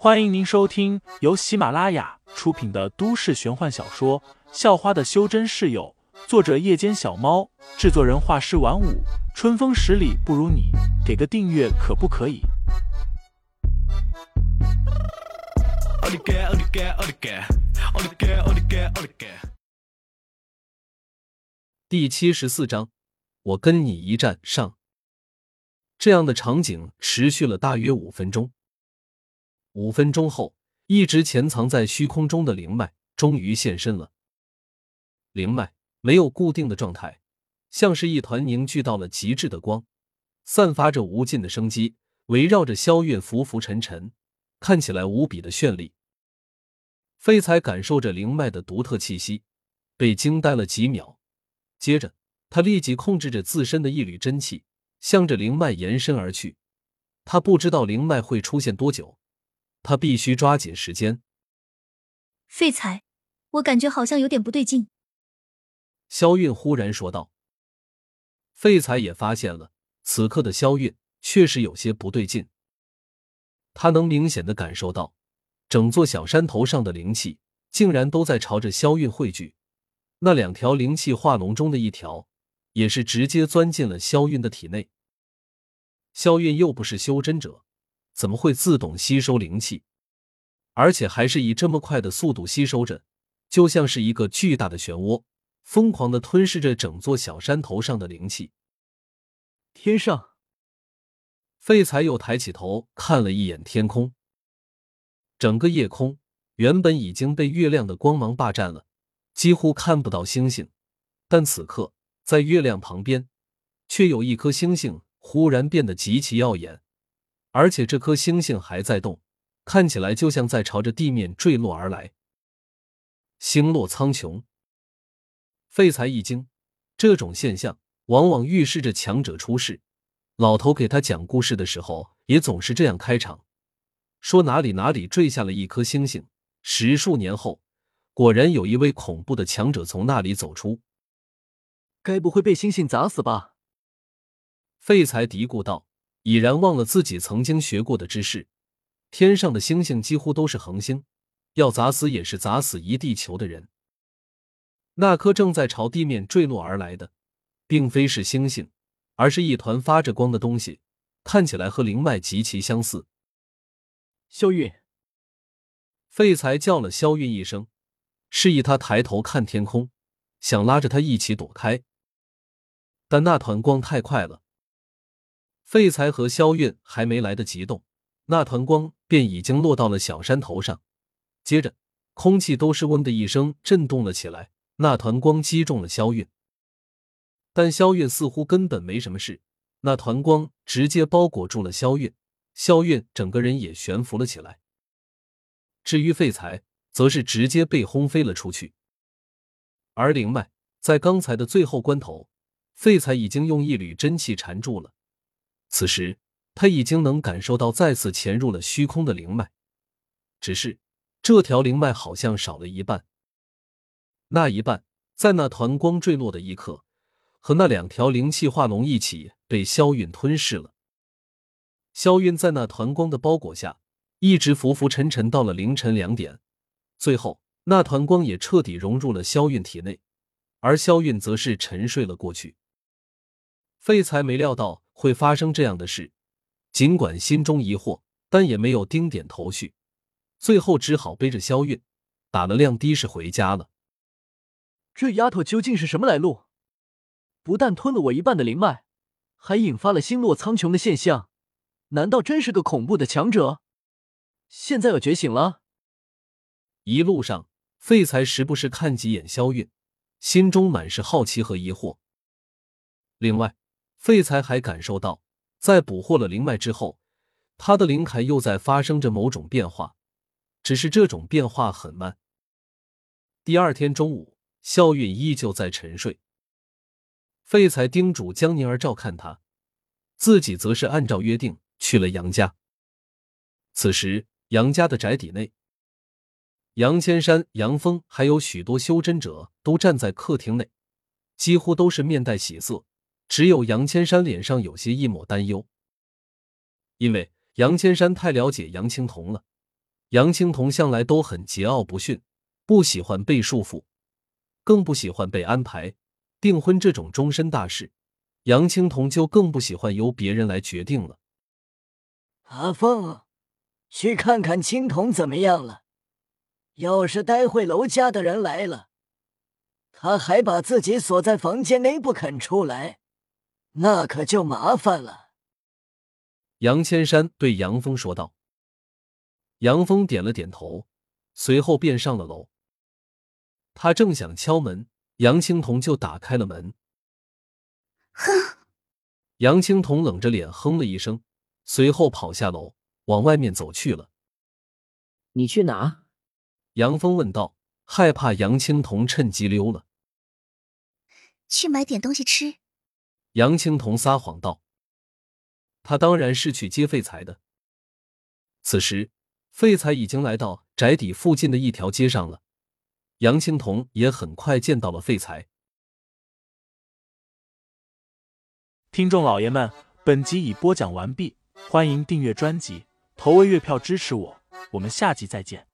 欢迎您收听由喜马拉雅出品的都市玄幻小说《校花的修真室友》，作者：夜间小猫，制作人：画师晚舞，春风十里不如你，给个订阅可不可以？第七十四章，我跟你一战上。这样的场景持续了大约五分钟。五分钟后，一直潜藏在虚空中的灵脉终于现身了。灵脉没有固定的状态，像是一团凝聚到了极致的光，散发着无尽的生机，围绕着萧月浮浮沉沉，看起来无比的绚丽。废材感受着灵脉的独特气息，被惊呆了几秒。接着，他立即控制着自身的一缕真气，向着灵脉延伸而去。他不知道灵脉会出现多久。他必须抓紧时间。废材，我感觉好像有点不对劲。肖韵忽然说道。废材也发现了，此刻的肖韵确实有些不对劲。他能明显的感受到，整座小山头上的灵气竟然都在朝着肖韵汇聚。那两条灵气化龙中的一条，也是直接钻进了萧韵的体内。萧韵又不是修真者。怎么会自动吸收灵气，而且还是以这么快的速度吸收着，就像是一个巨大的漩涡，疯狂的吞噬着整座小山头上的灵气。天上，废材又抬起头看了一眼天空，整个夜空原本已经被月亮的光芒霸占了，几乎看不到星星，但此刻在月亮旁边，却有一颗星星忽然变得极其耀眼。而且这颗星星还在动，看起来就像在朝着地面坠落而来。星落苍穹，废材一惊，这种现象往往预示着强者出世。老头给他讲故事的时候，也总是这样开场，说哪里哪里坠下了一颗星星，十数年后，果然有一位恐怖的强者从那里走出。该不会被星星砸死吧？废材嘀咕道。已然忘了自己曾经学过的知识，天上的星星几乎都是恒星，要砸死也是砸死一地球的人。那颗正在朝地面坠落而来的，并非是星星，而是一团发着光的东西，看起来和灵脉极其相似。萧韵，废材叫了萧韵一声，示意他抬头看天空，想拉着他一起躲开，但那团光太快了。废材和萧韵还没来得及动，那团光便已经落到了小山头上。接着，空气都是“嗡”的一声震动了起来。那团光击中了萧韵，但萧韵似乎根本没什么事。那团光直接包裹住了萧韵，萧韵整个人也悬浮了起来。至于废材，则是直接被轰飞了出去。而灵脉在刚才的最后关头，废材已经用一缕真气缠住了。此时，他已经能感受到再次潜入了虚空的灵脉，只是这条灵脉好像少了一半。那一半，在那团光坠落的一刻，和那两条灵气化龙一起被萧韵吞噬了。萧韵在那团光的包裹下，一直浮浮沉沉到了凌晨两点，最后那团光也彻底融入了萧韵体内，而萧韵则是沉睡了过去。废材没料到。会发生这样的事，尽管心中疑惑，但也没有丁点头绪，最后只好背着萧韵，打了辆的士回家了。这丫头究竟是什么来路？不但吞了我一半的灵脉，还引发了星落苍穹的现象，难道真是个恐怖的强者？现在要觉醒了。一路上，废材时不时看几眼萧韵，心中满是好奇和疑惑。另外。废材还感受到，在捕获了灵脉之后，他的灵铠又在发生着某种变化，只是这种变化很慢。第二天中午，肖韵依旧在沉睡。废材叮嘱江宁儿照看他，自己则是按照约定去了杨家。此时，杨家的宅邸内，杨千山、杨峰还有许多修真者都站在客厅内，几乎都是面带喜色。只有杨千山脸上有些一抹担忧，因为杨千山太了解杨青铜了。杨青桐向来都很桀骜不驯，不喜欢被束缚，更不喜欢被安排订婚这种终身大事。杨青桐就更不喜欢由别人来决定了。阿凤，去看看青铜怎么样了。要是待会楼家的人来了，他还把自己锁在房间内不肯出来，那可就麻烦了。杨千山对杨峰说道。杨峰点了点头，随后便上了楼。他正想敲门，杨青铜就打开了门。哼！杨青铜冷着脸哼了一声，随后跑下楼，往外面走去了。你去哪？杨峰问道，害怕杨青铜趁机溜了。去买点东西吃。杨青桐撒谎道：“他当然是去接废材的。”此时，废材已经来到宅邸附近的一条街上了。杨青桐也很快见到了废材。听众老爷们，本集已播讲完毕，欢迎订阅专辑，投喂月票支持我，我们下集再见。